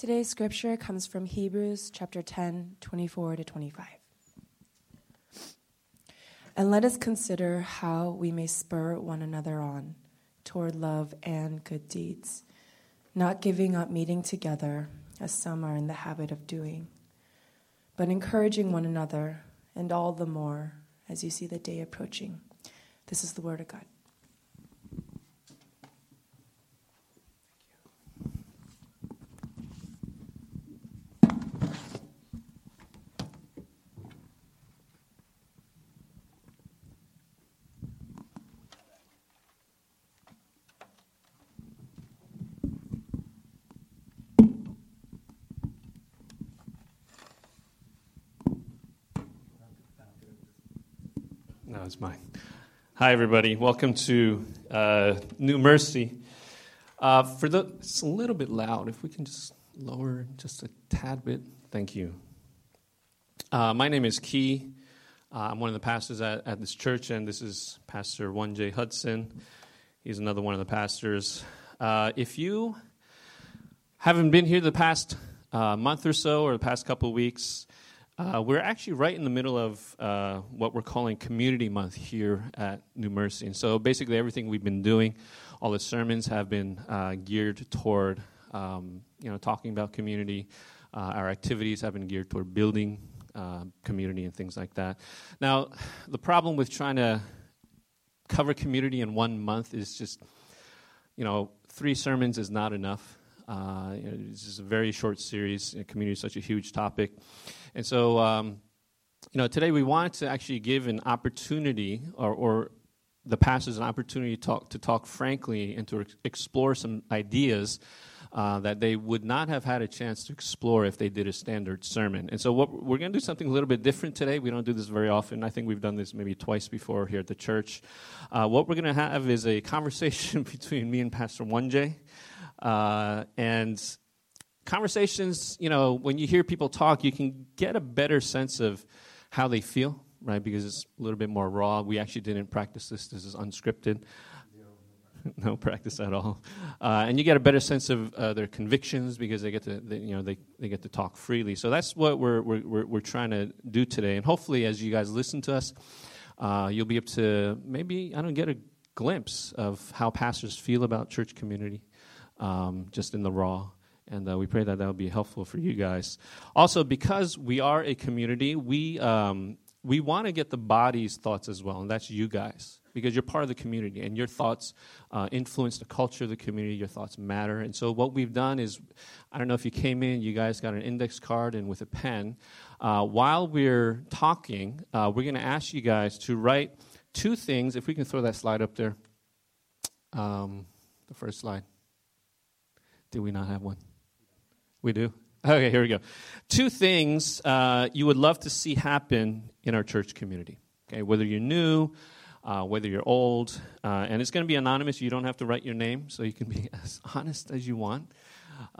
Today's scripture comes from Hebrews chapter 10, 24 to 25. And let us consider how we may spur one another on toward love and good deeds, not giving up meeting together as some are in the habit of doing, but encouraging one another, and all the more as you see the day approaching. This is the word of God. It's mine. Hi, everybody. Welcome to uh, New Mercy. Uh, for the, it's a little bit loud. If we can just lower just a tad bit, thank you. Uh, my name is Key. Uh, I'm one of the pastors at, at this church, and this is Pastor 1J Hudson. He's another one of the pastors. Uh, if you haven't been here the past uh, month or so, or the past couple of weeks, uh, we're actually right in the middle of uh, what we're calling Community Month here at New Mercy. And so basically, everything we've been doing, all the sermons have been uh, geared toward, um, you know, talking about community. Uh, our activities have been geared toward building uh, community and things like that. Now, the problem with trying to cover community in one month is just, you know, three sermons is not enough. Uh, you know, this is a very short series. You know, community is such a huge topic. And so, um, you know, today we wanted to actually give an opportunity or, or the pastors an opportunity to talk, to talk frankly and to explore some ideas uh, that they would not have had a chance to explore if they did a standard sermon. And so, what, we're going to do something a little bit different today. We don't do this very often. I think we've done this maybe twice before here at the church. Uh, what we're going to have is a conversation between me and Pastor 1J. Uh, and conversations, you know, when you hear people talk, you can get a better sense of how they feel, right? Because it's a little bit more raw. We actually didn't practice this. This is unscripted. no practice at all, uh, and you get a better sense of uh, their convictions because they get to, they, you know, they, they get to talk freely. So that's what we're, we're, we're, trying to do today, and hopefully, as you guys listen to us, uh, you'll be able to maybe I don't get a glimpse of how pastors feel about church community, um, just in the raw and uh, we pray that that will be helpful for you guys. Also, because we are a community, we um, we want to get the body's thoughts as well, and that's you guys, because you're part of the community, and your thoughts uh, influence the culture of the community. Your thoughts matter, and so what we've done is, I don't know if you came in, you guys got an index card and with a pen. Uh, while we're talking, uh, we're going to ask you guys to write two things. If we can throw that slide up there, um, the first slide. Did we not have one? We do? Okay, here we go. Two things uh, you would love to see happen in our church community. Okay, whether you're new, uh, whether you're old, uh, and it's going to be anonymous. You don't have to write your name, so you can be as honest as you want.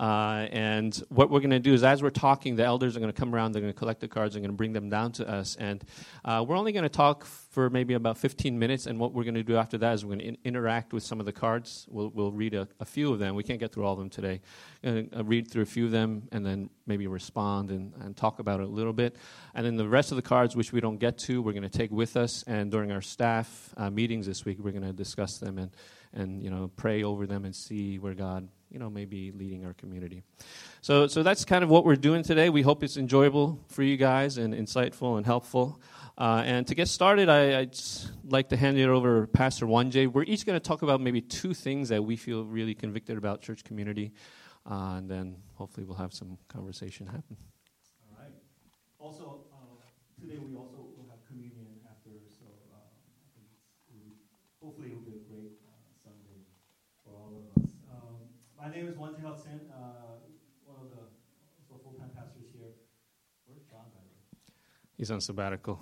Uh, and what we're going to do is, as we're talking, the elders are going to come around, they're going to collect the cards, they're going to bring them down to us. And uh, we're only going to talk for maybe about 15 minutes. And what we're going to do after that is we're going to in- interact with some of the cards. We'll, we'll read a, a, few of them. We can't get through all of them today. Uh, read through a few of them and then maybe respond and, and talk about it a little bit. And then the rest of the cards, which we don't get to, we're going to take with us. And during our staff uh, meetings this week, we're going to discuss them and, and you know, pray over them and see where God you know, maybe leading our community. So, so that's kind of what we're doing today. We hope it's enjoyable for you guys and insightful and helpful. Uh, and to get started, I, would like to hand it over to Pastor 1J. We're each going to talk about maybe two things that we feel really convicted about church community, uh, and then hopefully we'll have some conversation happen. All right. Also, uh, today we also will have communion after, so uh, hopefully it will be a great my name is Wante Hudson, uh, one of the full-time pastors here. Where's John, by the way? He's on sabbatical.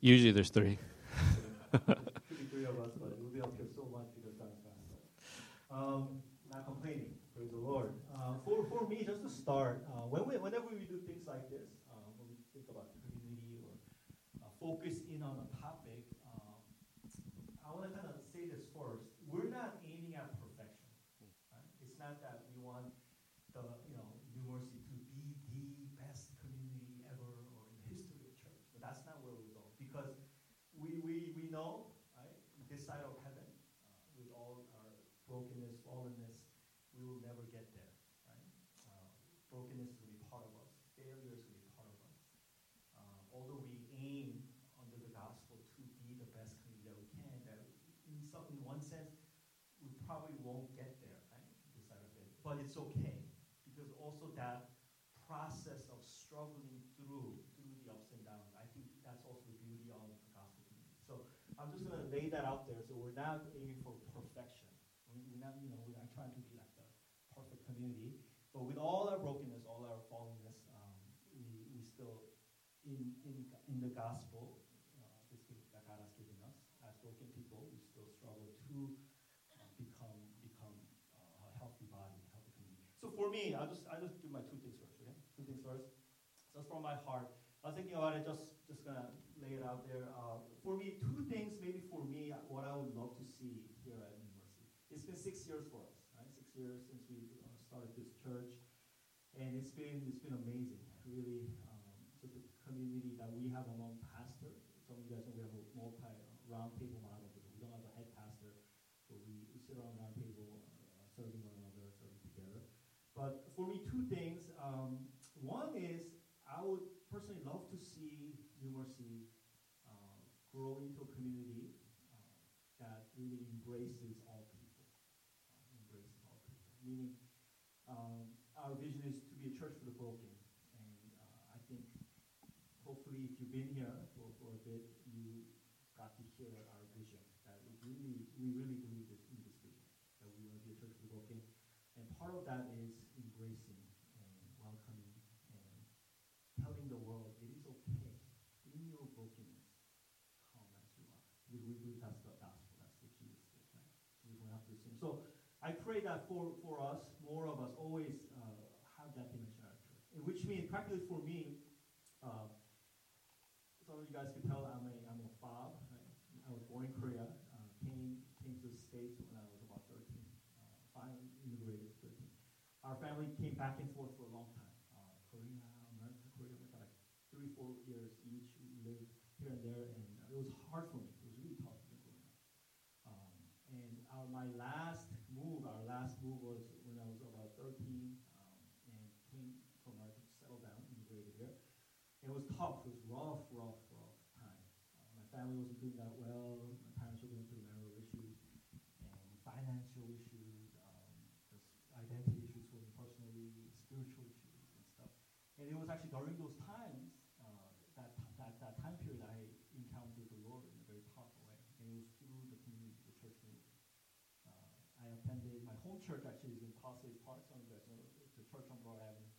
Usually there's three. Could be three of us, but we'll be up here so much because John's passed. Um, not complaining. Praise the Lord. Uh, for, for me, just to start, uh, when we, whenever we do things like this, uh, when we think about community or uh, focus in on a topic, uh, I want to kind of say this first. We're not aiming at not that we want the you know New one sense, we probably won't get there, right? Side of it. But it's okay. Because also that process of struggling through through the ups and downs, I think that's also the beauty of the gospel community. So I'm just gonna lay that out there. So we're not aiming for perfection. We- We're not, you know, we're not trying to be like the perfect community. But with all our brokenness, all our fallenness, um, we, we still in in in the gospel, uh, this gift that God has given us as broken people, we still struggle to uh, become become uh, a healthy body, a healthy community. So for me, I'll just I'll just do my two things first. Okay, two things first. Just from my heart, I was thinking about it. Just just gonna lay it out there. Uh, for me, two things maybe for me, what I would love to see here at Mercy. It's been six years for us, right? Six years since we uh, started this church, and it's been it's been amazing. Really, um, just the community that we have among pastors. Some of you guys know we have a multi uh, round table model. We don't have a head pastor, so we, we sit around round table, uh, serving. But for me, two things. Um, one is I would personally love to see New Mercy uh, grow into a community uh, that really embraces all people. Uh, embraces all people. Meaning, um, our vision is to be a church for the broken. And uh, I think, hopefully, if you've been here for, for a bit, you got to hear our vision. That we really, we really believe this in this vision. That we want to be a church for the broken. And part of that is embracing and welcoming and telling the world it is okay in your brokenness, come as you are. We, we believe that's the gospel. That's what Jesus did, right? We don't have to sing. So I pray that for, for us, more of us always uh, have that church. And which means, practically for me, uh, some of you guys can tell I'm a, I'm a fob. Right? I was born in Korea, uh, came, came to the States when I was about 13. Uh, immigrated 13. Our family came back and forth for a long time. Uh, Korea, America, Korea, America, like three, four years each. We lived here and there, and it was hard for me. It was really tough growing up. Um, and our, my last move, our last move was when I was about 13 um, and came to America to settle down, immigrated here. And it was tough. It was rough, rough, rough time. Uh, my family wasn't doing that well. My parents were going through marital issues and financial issues, um, just identity issues for me personally, spiritual issues and stuff. And it was actually during those times, uh, that, that, that time period, I encountered the Lord in a very powerful way. And it was through the community, the church community. Uh, I attended, my home church actually is in Palisades Park, guys know, it's a church on Broad Avenue.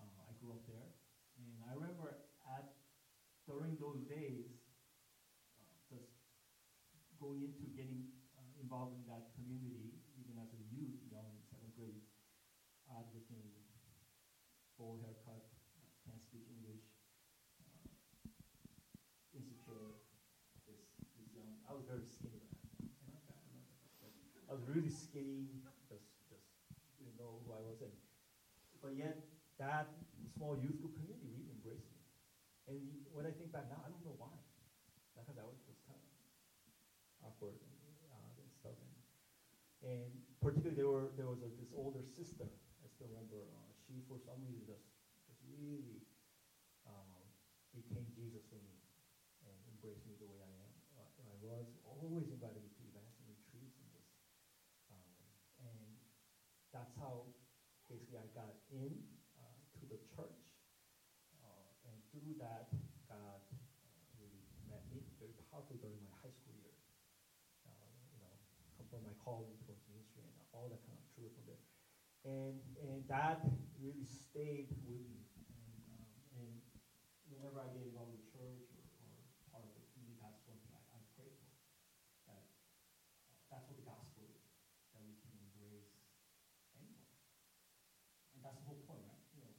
Uh, I grew up there. And I remember at, during those days, going into getting uh, involved in that community, even as a youth, young, seventh grade, odd looking, bowl haircut, can't speak English, uh, insecure, this, this young, I was very skinny when I was I, I remember that. But I was really skinny, just, just didn't know who I was. And, but yet, that small youth group community really embraced me. And when I think back now, I don't know why. Because I was just kind of awkward and odd and stuff. And, and particularly, there were there was a, this older sister. I still remember. Uh, she, for some reason, just just really um, became Jesus for me and embraced me the way I am. Uh, I was always invited me to events and retreats and just. Um, and that's how basically I got in uh, to the church. Uh, and through that, God uh, really met me very powerfully during my high school years. Uh, you confirmed my calling towards ministry and all that kind of true from there. And and that really stayed with me. And um, and whenever I get involved with church or, or part of the community, that's one thing I, pray for. That uh, that's what the gospel is. That we can embrace anyone. And that's the whole point, right? You know,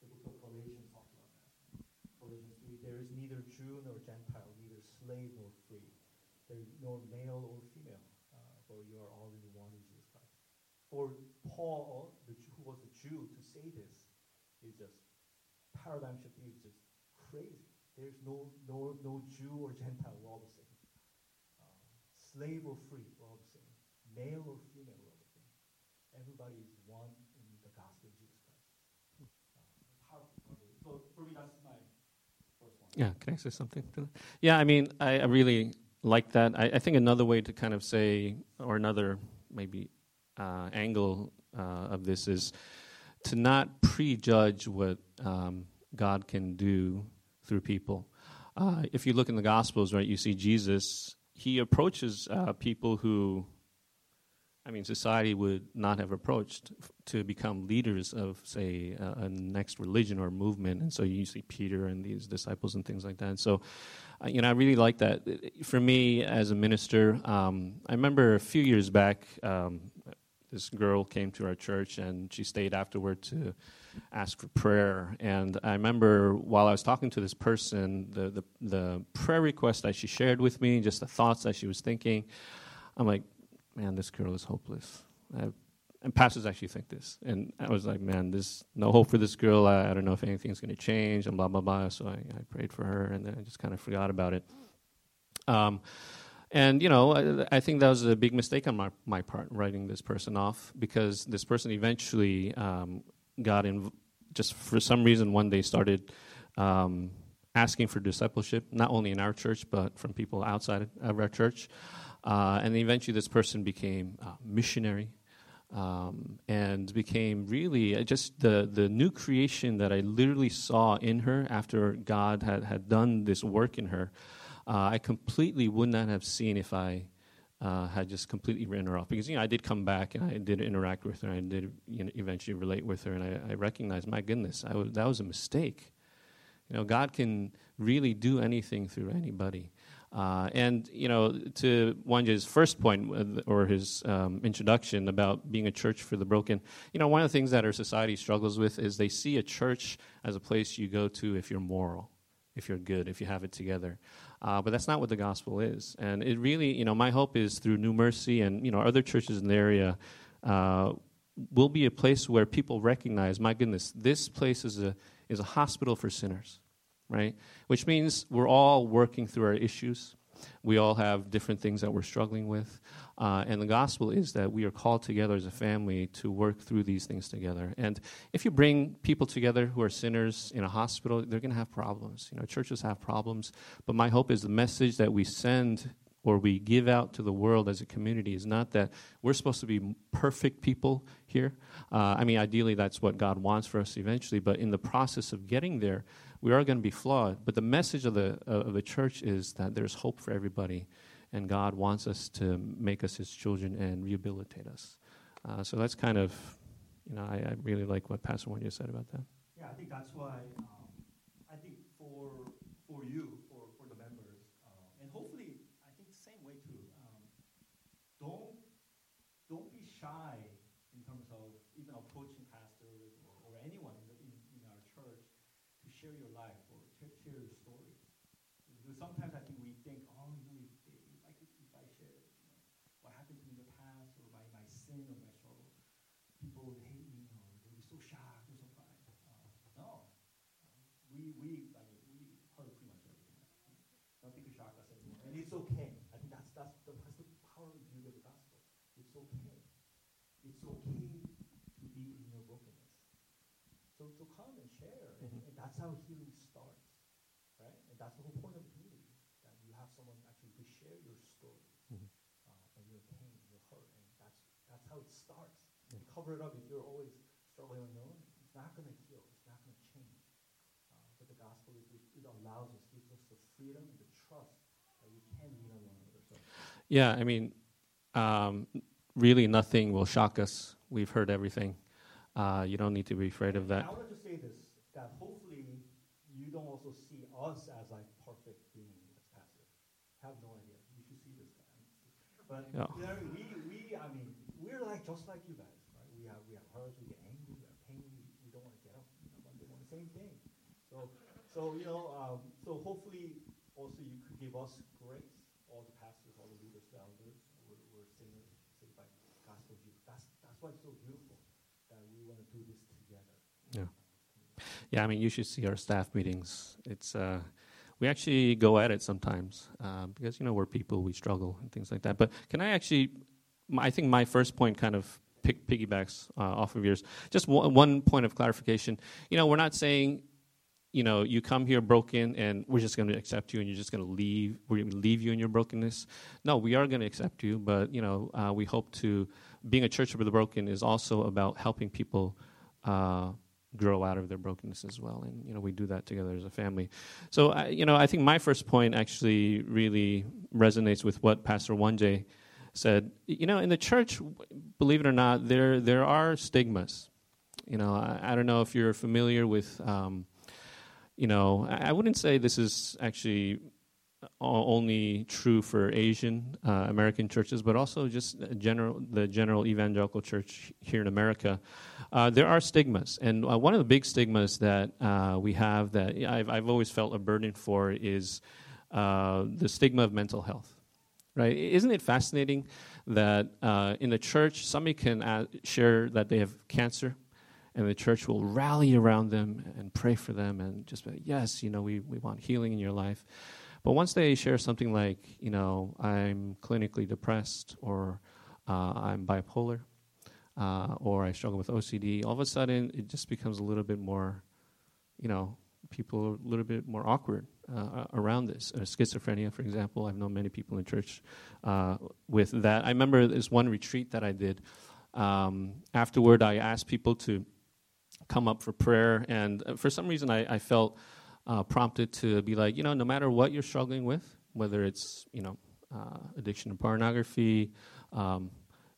the book of Galatians talks about that. Galatians 3, there is neither Jew nor Gentile, neither slave nor free, there is nor male or uh, for you are in one in Jesus Christ. For Paul, who was a Jew, to say this is just paradigm shifting. Is just crazy. There's no no no Jew or Gentile. We're all the same. Uh, slave or free, we're all the same. Male or female, we're all the same. Everybody is one in the gospel of Jesus Christ. Uh, powerful. So for me, that's my. Yeah, can I say something? Yeah, I mean, I, I really like that. I, I, think another way to kind of say, or another maybe uh, angle uh, of this is to not prejudge what um, God can do through people. Uh, if you look in the Gospels, right, you see Jesus. He approaches uh, people who, I mean, society would not have approached f- to become leaders of, say, a next religion or movement. And so you see Peter and these disciples and things like that. And so, you know, I really like that. For me, as a minister, um, I remember a few years back, um, this girl came to our church and she stayed afterward to ask for prayer. And I remember while I was talking to this person, the, the, the prayer request that she shared with me, just the thoughts that she was thinking, I'm like, man, this girl is hopeless. I, and pastors actually think this. And I was like, man, there's no hope for this girl. I, I don't know if anything's going to change, and blah, blah, blah. So I, I, prayed for her, and then I just kind of forgot about it. Um, and, you know, I, I, think that was a big mistake on my, my part, writing this person off, because this person eventually um, got in, just for some reason, one day started um, asking for discipleship, not only in our church, but from people outside of our church. Uh, and eventually, this person became a missionary. Um, and became really uh, just the, the new creation that I literally saw in her after God had, had done this work in her. Uh, I completely would not have seen if I uh, had just completely written her off because you know I did come back and I did interact with her and I did you know, eventually relate with her and I, I recognized my goodness I that was a mistake. You know God can really do anything through anybody. Uh, and you know, to Wanja's first point or his um, introduction about being a church for the broken, you know, one of the things that our society struggles with is they see a church as a place you go to if you're moral, if you're good, if you have it together. Uh, but that's not what the gospel is. And it really, you know, my hope is through New Mercy and, you know, other churches in the area uh, will be a place where people recognize, my goodness, this place is a, is a hospital for sinners, right? Which means we're all working through our issues. We all have different things that we're struggling with. Uh, and the gospel is that we are called together as a family to work through these things together. And if you bring people together who are sinners in a hospital, they're going to have problems. You know, churches have problems. But my hope is the message that we send or we give out to the world as a community is not that we're supposed to be perfect people here. Uh, I mean, ideally, that's what God wants for us eventually. But in the process of getting there, we are going to be flawed. But the message of the of the church is that there's hope for everybody and God wants us to make us His children and rehabilitate us. Uh, so that's kind of, you know, I, I, really like what Pastor Wanya said about that. Yeah, I think that's why um, I think for for you, for, for the members, uh, and hopefully, I think the same way too. Um, don't don't be shy in terms of even approaching pastors or, or anyone in, the, in, in our church to share your life or share your story. Because sometimes I think we think, oh, you know, if, if I, if I share you know, what happened to me in the past or my, my sin or my struggle, people would hate me or they'd be so shocked or surprised. Uh, no. We, we, I mean, we heard pretty much everything. Nothing could shock us anymore. And it's okay. I think that's, that's, the, that's the power of the beauty of the gospel. It's okay. It's okay to be in your brokenness. So, so come and share. Mm-hmm. And, and that's how healing starts. Right? And that's the whole point of community, that you have someone actually to share your story. Mm-hmm how it starts. You cover it up if you're always struggling on your own. It's not going to heal. It's not going to change. Uh, but the gospel is it, allows us, gives us the freedom and the trust that we can lean on one another. So. Yeah, I mean, um, really nothing will shock us. We've heard everything. Uh, you don't need to be afraid of that. I want to say this: that hopefully you don't also see us as like perfect beings as pastors. Have no idea. You should see this guy. But yeah. you know, we we're like just like you guys, right? We have we have hurts, we get angry, we have pain, we, we don't want to get up Monday morning, same thing. So so you know, um, so hopefully also you could give us grace, all the pastors, all the leaders, the elders, we're, we're singers, saved by gospel Jesus. That's that's why it's so beautiful that we want to do this together. Yeah. Yeah, I mean, you should see our staff meetings. It's uh, we actually go at it sometimes uh, because you know we're people, we struggle and things like that. But can I actually I think my first point kind of pick, piggybacks uh, off of yours. Just one, one, point of clarification. You know, we're not saying you know, you come here broken and we're just going to accept you and you're just going to leave. We're going to leave you in your brokenness. No, we are going to accept you, but, you know, uh, we hope to, being a church of the broken is also about helping people uh, grow out of their brokenness as well. And, you know, we do that together as a family. So, I, you know, I think my first point actually really resonates with what Pastor Wanjay said. You know, in the church, believe it or not, there, there are stigmas. You know, I, I don't know if you're familiar with, um, you know, I, I wouldn't say this is actually only true for Asian uh, American churches, but also just general the general evangelical church here in America. Uh, there are stigmas, and uh, one of the big stigmas that uh, we have that I've, I've always felt a burden for is uh, the stigma of mental health. Right? Isn't it fascinating that uh, in the church somebody can share that they have cancer, and the church will rally around them and pray for them and just be, yes, you know, we, we want healing in your life. But once they share something like, you know, I'm clinically depressed or uh, I'm bipolar uh, or I struggle with OCD, all of a sudden it just becomes a little bit more, you know, people are a little bit more awkward uh, around this. Uh, schizophrenia, for example, I've known many people in church uh, with that. I remember this one retreat that I did. Um, afterward, I asked people to come up for prayer, and uh, for some reason, I, I felt uh, prompted to be like, you know, no matter what you're struggling with, whether it's, you know, uh, addiction to pornography, um,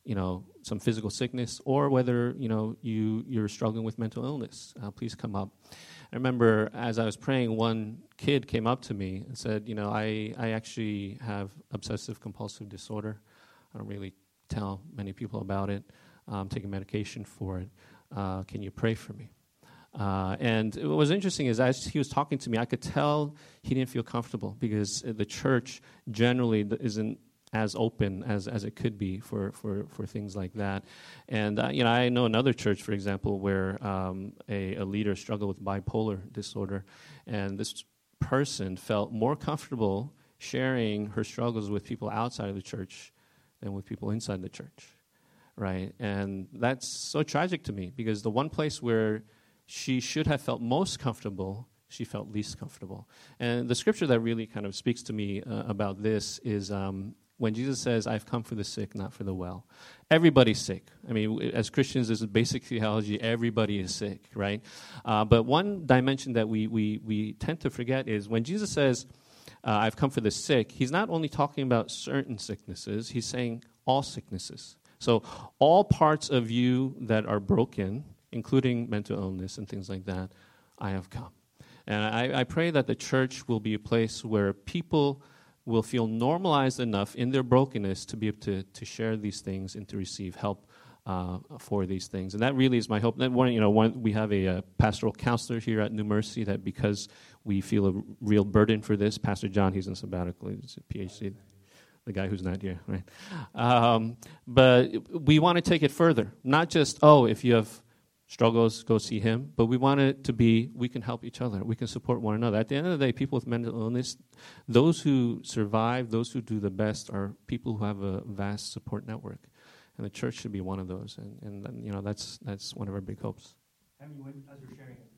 you know, some physical sickness, or whether, you know, you, you're struggling with mental illness, uh, please come up. I remember as I was praying, one kid came up to me and said, you know, I, I actually have obsessive compulsive disorder. I don't really tell many people about it. I'm taking medication for it. Uh, can you pray for me? Uh, and what was interesting is as he was talking to me, I could tell he didn't feel comfortable because the church generally isn't as open as, as it could be for, for, for things like that. And uh, you know, I know another church, for example, where um, a, a leader struggled with bipolar disorder, and this person felt more comfortable sharing her struggles with people outside of the church than with people inside the church. Right? And that's so tragic to me because the one place where she should have felt most comfortable, she felt least comfortable. And the scripture that really kind of speaks to me uh, about this is um, when Jesus says, I've come for the sick, not for the well. Everybody's sick. I mean, as Christians, this is basic theology. Everybody is sick, right? Uh, but one dimension that we, we, we tend to forget is when Jesus says, uh, I've come for the sick, he's not only talking about certain sicknesses, he's saying all sicknesses. So, all parts of you that are broken, including mental illness and things like that, I have come. And I, I pray that the church will be a place where people will feel normalized enough in their brokenness to be able to, to share these things and to receive help uh, for these things. And that really is my hope. That one, you know, one, we have a, a, pastoral counselor here at New Mercy that because we feel a real burden for this, Pastor John, he's in sabbatical, he's a PhD the guy who's not here, right? Um, but we want to take it further. Not just, oh, if you have struggles, go see him. But we want it to be we can help each other, we can support one another. At the end of the day, people with mental illness, those who survive, those who do the best, are people who have a vast support network, and the church should be one of those. And, and you know that's that's one of our big hopes. As you're sharing, you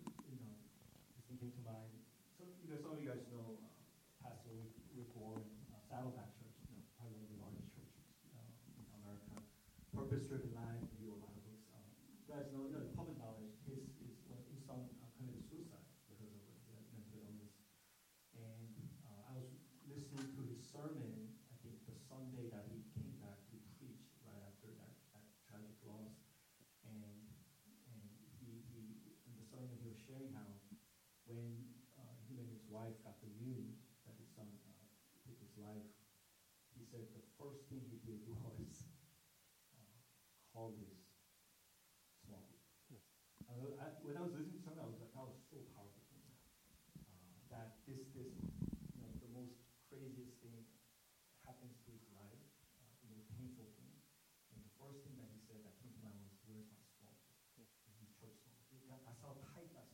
how tight us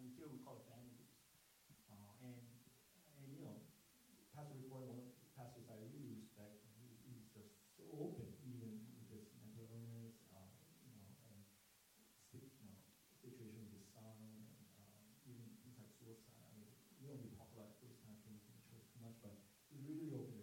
until we call it vanities. Uh, and, and, you know, Pastor Report, one of the passages I really respect. he's just so open, even with this mental illness, uh, you know, and you know, situation with his son, and um, even things like suicide. I mean, we don't really talk about those kind of things in the church too much, but he's really open.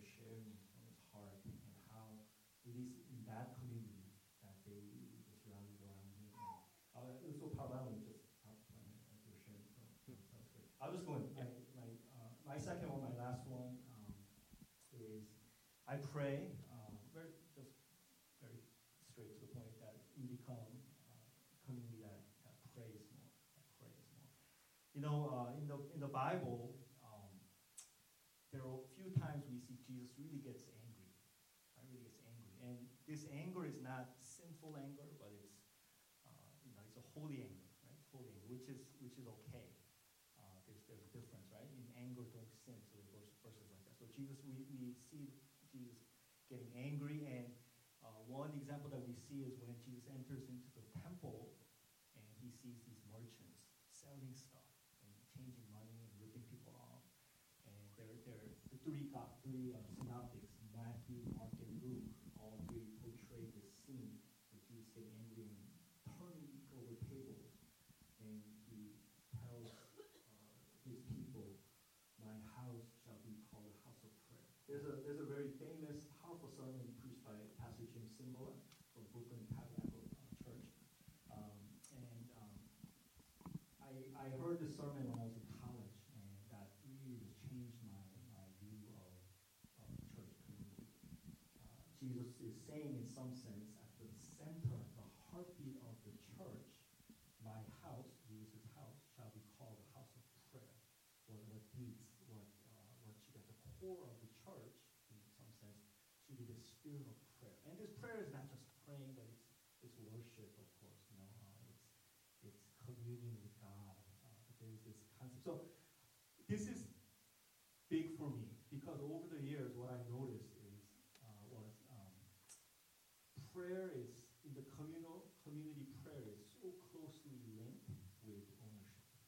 I pray. Um, very just very straight to the point that we become uh, a community that, that prays more. That prays more. You know, uh, in the in the Bible, um, there are a few times we see Jesus really gets angry. Right? Really gets angry, and this anger is not sinful anger, but it's uh, you know it's a holy anger, right? Holy anger, which is which is okay. Uh, there's there's a difference, right? In anger, don't sin. So verses like that. So Jesus, we, we see Jesus getting angry, and uh, one example that we see is when Jesus enters into the temple and he sees these merchants selling stuff and changing money and ripping people off. And they're, they're the three got three uh, synoptics, Matthew, Mark, and Luke, all three portray this scene where Jesus getting angry and turning over tables, and he tells uh, his people, "My house shall be called a house of prayer." There's a there's a very famous, powerful sermon preached by Pastor Jim Cymbala from Brooklyn Tabernacle uh, Church, um, and um, I I heard this sermon when I was in college, and that really just changed my my view of, of church community. Uh, Jesus is saying, in some sense, at the center, the heartbeat of the church, my house, Jesus' house, shall be called a house of prayer. What what beats, what uh, what should at the core of the church, in some sense, should be the spirit of prayer. And this prayer is not just praying, but it's it's worship, of course. You know, uh, it's it's communion with God. Uh, but there's this concept. So this is big for me because over the years, what I noticed is uh, was um, prayer is in the communal community prayer is so closely linked with ownership.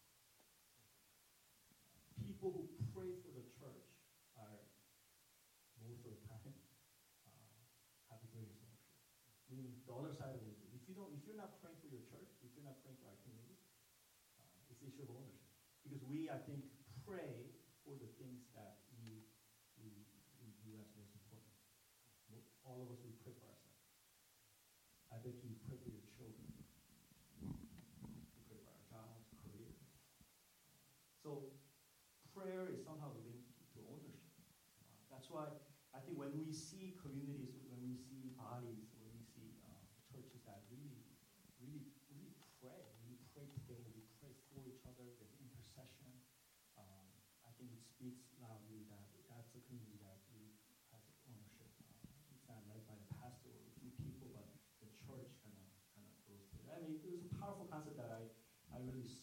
People who pray for the church are most of the time uh, have the greatest ownership. Meaning the other side of it, if you don't, if you're not praying for your church, if you're not praying for our community, uh, it's the issue of ownership. Because we, I think, pray for the things that we we, we view as most important. All of us, we pray for ourselves. I bet you pray for your children. We pray for our jobs, careers. So prayer is somehow linked to ownership. That's why I think when we see communities, when we see bodies, when we see uh, churches that really, really, really pray, we pray together, we pray for each other, there's intercession. Um, I think it speaks loudly that that's a community that really has ownership. Uh, it's not led by a pastor or a few people, but the church kind of kind of goes through. I mean, it was a powerful concept that I,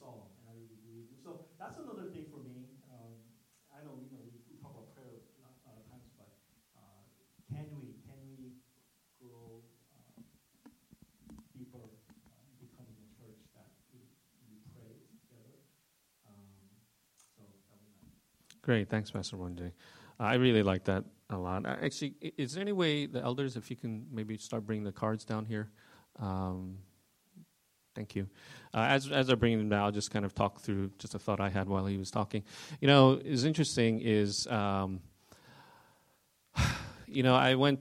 Saw and I really believe in. So that's another thing for me. Um, I know you know we, talk about prayer a lot, of times, but uh, can we can we grow uh, deeper uh, becoming a church that we, we pray together? Um, so my Great, thanks, Pastor Wonjay. I really like that a lot. Uh, Actually, is there any way the elders, if you can maybe start bringing the cards down here? Um, thank you. Uh, as as I bring them down, I'll just kind of talk through just a thought I had while he was talking. You know, is interesting is, um, you know, I went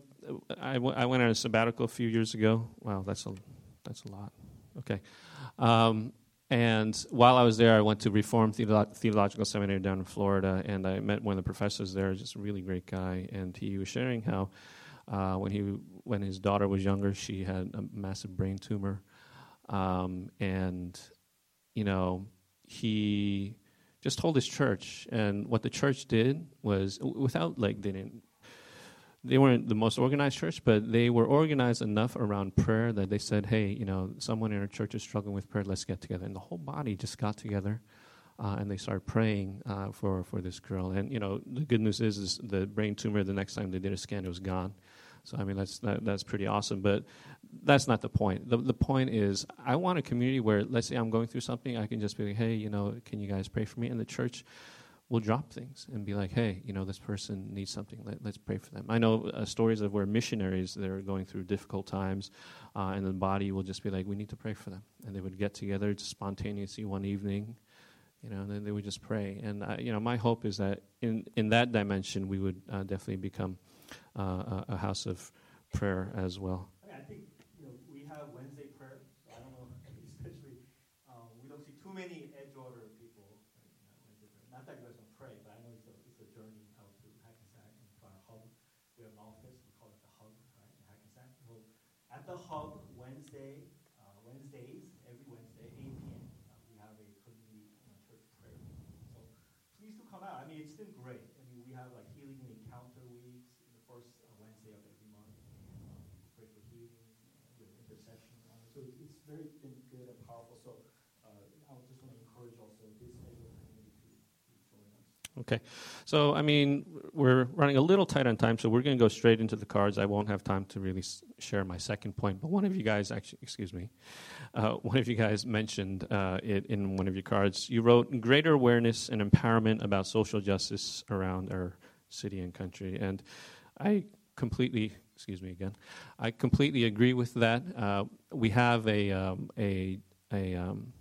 I, w- I went on a sabbatical a few years ago. Wow, that's a that's a lot. Okay. Um, and while I was there, I went to Reformed Theolo- Theological Seminary down in Florida, and I met one of the professors there, just a really great guy. And he was sharing how uh, when he when his daughter was younger, she had a massive brain tumor, um, and you know he just told his church, and what the church did was without like they didn't they weren't the most organized church, but they were organized enough around prayer that they said, hey, you know, someone in our church is struggling with prayer, let's get together. And the whole body just got together uh, and they started praying uh, for, for this girl. And, you know, the good news is, is the brain tumor, the next time they did a scan, it was gone. So, I mean, that's, that, that's pretty awesome. But that's not the point. The, the point is, I want a community where, let's say I'm going through something, I can just be like, hey, you know, can you guys pray for me? And the church will drop things and be like, hey, you know, this person needs something. Let, us pray for them. I know uh, stories of where missionaries they're going through difficult times, uh, and the body will just be like, we need to pray for them, and they would get together just spontaneously one evening, you know, and then they would just pray. And uh, you know, my hope is that in in that dimension, we would uh, definitely become uh, a, house of prayer as well. I, think you know we have Wednesday prayer. So I don't know, especially um, we don't see too many Edgewater people. Right, Not that you guys don't pray, but I know it's a, it's a journey out to Hackensack and to our hub. We have an office. We call it the hub, right, Hackensack. At the hub Wednesday, uh, Wednesdays, every Wednesday, 8 p.m. Uh, we have a community you know, church prayer. So please do come out. I mean, it's been great. I mean, we have like healing and encounter weeks the first uh, Wednesday of every month. Um, pray for healing, uh, we have intercession. Uh, so it's, it's very been good and powerful. So uh, I just want to encourage also this Edgewater community to, to join us. Okay. So, I mean, we're running a little tight on time, so we're going to go straight into the cards. I won't have time to really s- share my second point, but one of you guys actually, excuse me, uh, one of you guys mentioned uh, it in one of your cards. You wrote greater awareness and empowerment about social justice around our city and country. And I completely, excuse me again, I completely agree with that. Uh, we have a, um, a, a, um,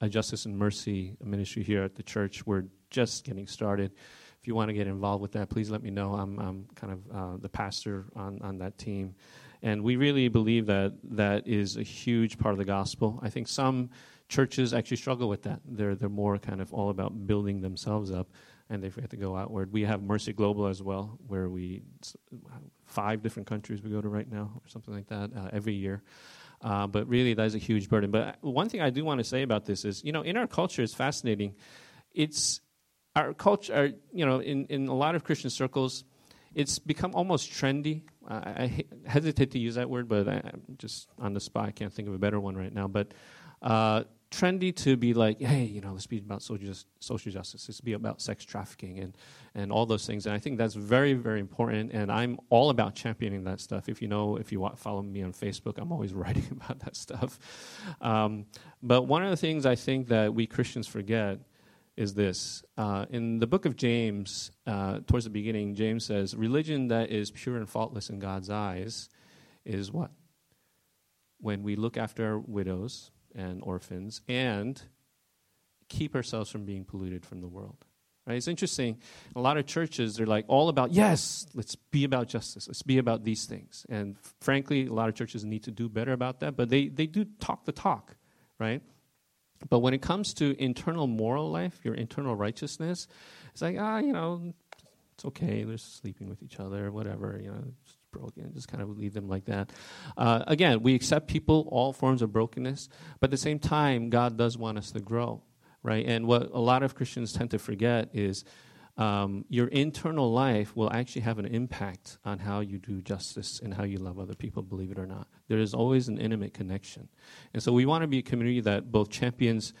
a justice and mercy ministry here at the church. We're just getting started. If you want to get involved with that, please let me know. I'm, I'm kind of uh, the pastor on, on that team. And we really believe that that is a huge part of the gospel. I think some churches actually struggle with that. They're, they're more kind of all about building themselves up and they forget to go outward. We have Mercy Global as well, where we, five different countries we go to right now, or something like that, uh, every year. Uh, but really, that is a huge burden. But one thing I do want to say about this is, you know, in our culture, it's fascinating. It's our culture, our, you know, in, in a lot of Christian circles, it's become almost trendy. I, I hesitate to use that word, but I, am just on the spot. I can't think of a better one right now. But uh, trendy to be like, hey, you know, let's be about social, justice. Let's be about sex trafficking and, and all those things. And I think that's very, very important. And I'm all about championing that stuff. If you know, if you follow me on Facebook, I'm always writing about that stuff. Um, but one of the things I think that we Christians forget is this. Uh, in the book of James, uh, towards the beginning, James says, Religion that is pure and faultless in God's eyes is what? When we look after widows and orphans and keep ourselves from being polluted from the world. Right? It's interesting. A lot of churches, they're like all about, yes, let's be about justice. Let's be about these things. And frankly, a lot of churches need to do better about that, but they, they do talk the talk, right? But when it comes to internal moral life, your internal righteousness, it's like, ah, you know, it's okay. They're sleeping with each other, whatever, you know, broken. Just kind of leave them like that. Uh, again, we accept people, all forms of brokenness, but at the same time, God does want us to grow, right? And what a lot of Christians tend to forget is um, your internal life will actually have an impact on how you do justice and how you love other people, believe it or not. There is always an intimate connection. And so we want to be a community that both champions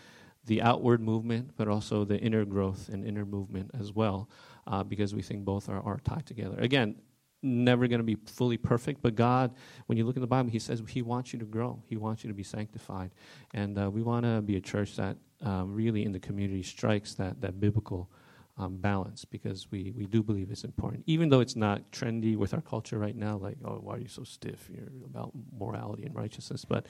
the outward movement, but also the inner growth and inner movement as well, uh, because we think both are, are tied together. Again, never going to be fully perfect, but God, when you look in the Bible, He says He wants you to grow, He wants you to be sanctified. And uh, we want to be a church that um, really in the community strikes that, that biblical um, balance because we, we do believe it's important. Even though it's not trendy with our culture right now, like, oh, why are you so stiff? You're about morality and righteousness. But,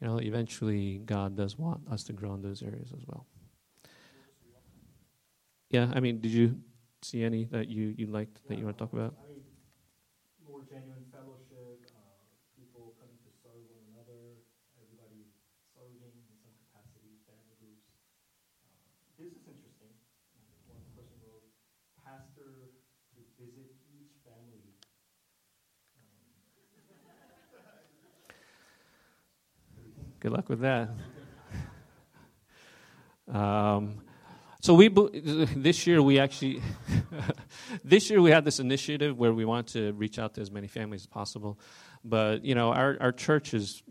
you know, eventually God does want us to grow in those areas as well. Yeah, I mean, did you see any that you, you liked that you want to talk about? Genuine fellowship, uh, people coming to serve one another, everybody serving in some capacity, family groups. Uh, this is interesting. One person wrote, pastor to visit each family. Good luck with that. Um, so we this year we actually this year we had this initiative where we want to reach out to as many families as possible, but you know our our church is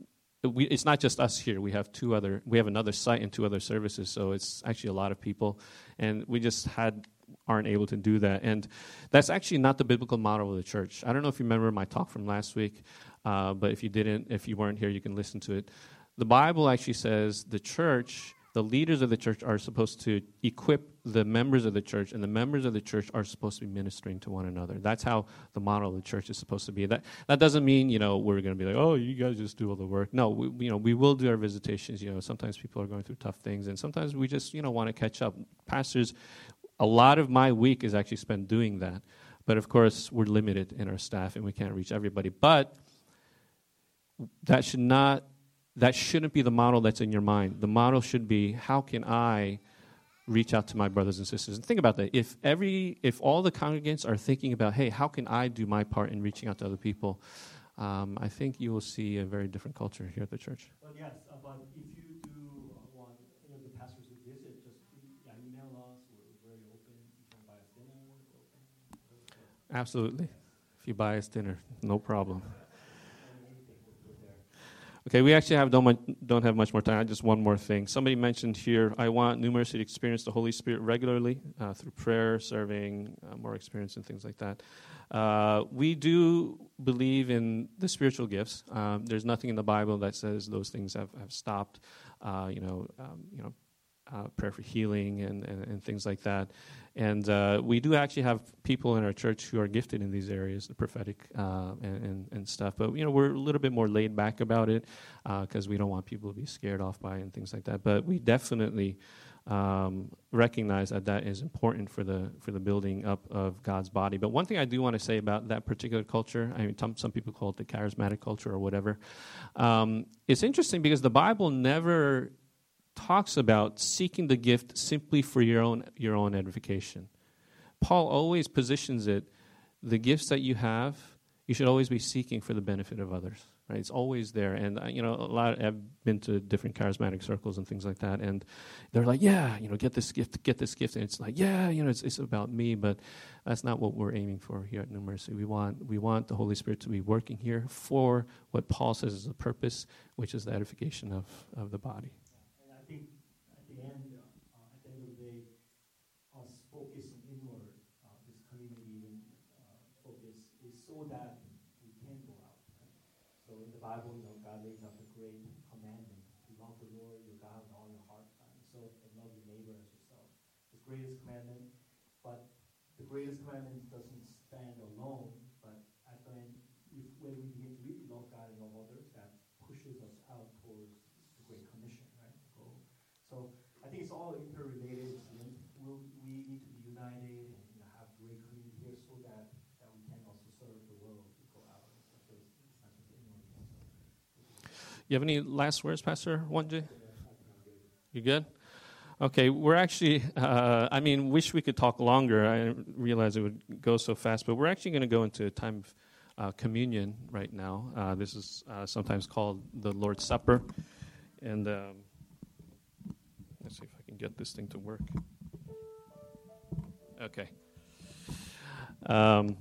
we, it's not just us here. We have two other we have another site and two other services, so it's actually a lot of people, and we just had aren't able to do that, and that's actually not the biblical model of the church. I don't know if you remember my talk from last week, uh, but if you didn't, if you weren't here, you can listen to it. The Bible actually says the church the leaders of the church are supposed to equip the members of the church, and the members of the church are supposed to be ministering to one another. That's how the model of the church is supposed to be. That that doesn't mean you know we're going to be like, oh, you guys just do all the work. No, we, you know we will do our visitations. You know, sometimes people are going through tough things, and sometimes we just you know want to catch up. Pastors, a lot of my week is actually spent doing that, but of course we're limited in our staff, and we can't reach everybody. But that should not that shouldn't be the model that's in your mind. The model should be how can I reach out to my brothers and sisters? And think about that. If every if all the congregants are thinking about, hey, how can I do my part in reaching out to other people? Um, I think you will see a very different culture here at the church. But yes, uh, but if you do uh, want any of the pastors to visit, just email us. We're very open. You can buy us dinner. Open. Absolutely. If you buy us dinner, no problem. Okay, we actually have don't, don't have much more time. Just one more thing. Somebody mentioned here, I want Mercy to experience the Holy Spirit regularly uh, through prayer, serving, uh, more experience, and things like that. Uh, we do believe in the spiritual gifts. Um, there's nothing in the Bible that says those things have, have stopped. Uh, you know, um, you know, uh, prayer for healing and, and, and things like that. And uh, we do actually have people in our church who are gifted in these areas, the prophetic uh, and, and, and stuff. But you know, we're a little bit more laid back about it because we don't want people to be scared off by and things like that. But we definitely um, recognize that that is important for the for the building up of God's body. But one thing I do want to say about that particular culture, I mean, some, some people call it the charismatic culture or whatever. Um, it's interesting because the Bible never talks about seeking the gift simply for your own your own edification. Paul always positions it: the gifts that you have, you should always be seeking for the benefit of others. Right? It's always there, and uh, you know, a lot. I've been to different charismatic circles and things like that, and they're like, "Yeah, you know, get this gift, get this gift," and it's like, "Yeah, you know, it's, it's about me," but that's not what we're aiming for here at New Mercy. We want we want the Holy Spirit to be working here for what Paul says is the purpose, which is the edification of of the body. And I think at the end, uh, at the end of the day, us focusing inward, uh, this community uh, focus is so that we can go out. So in the Bible, you know, God lays out the great commandment: to love the Lord your God with all your heart, and soul, and love your neighbor as yourself. The greatest commandment, but the greatest commandment doesn't stand alone. But at the end, if, when we begin to really love God and love others, that pushes us out towards the Great Commission, right? The goal. So I think it's all interrelated. It's linked. We'll, we need to be united and you know, have great community here so that, that we can also serve the world to go out. It's not just, it's not just inward. So, You have any last words, Pastor Wanje? You good? Okay, we're actually, uh, I mean, wish we could talk longer. I realize it would go so fast, but we're actually going to go into a time of uh, communion right now. Uh, this is uh, sometimes called the Lord's Supper. And um, let's see if I can get this thing to work. Okay. Um,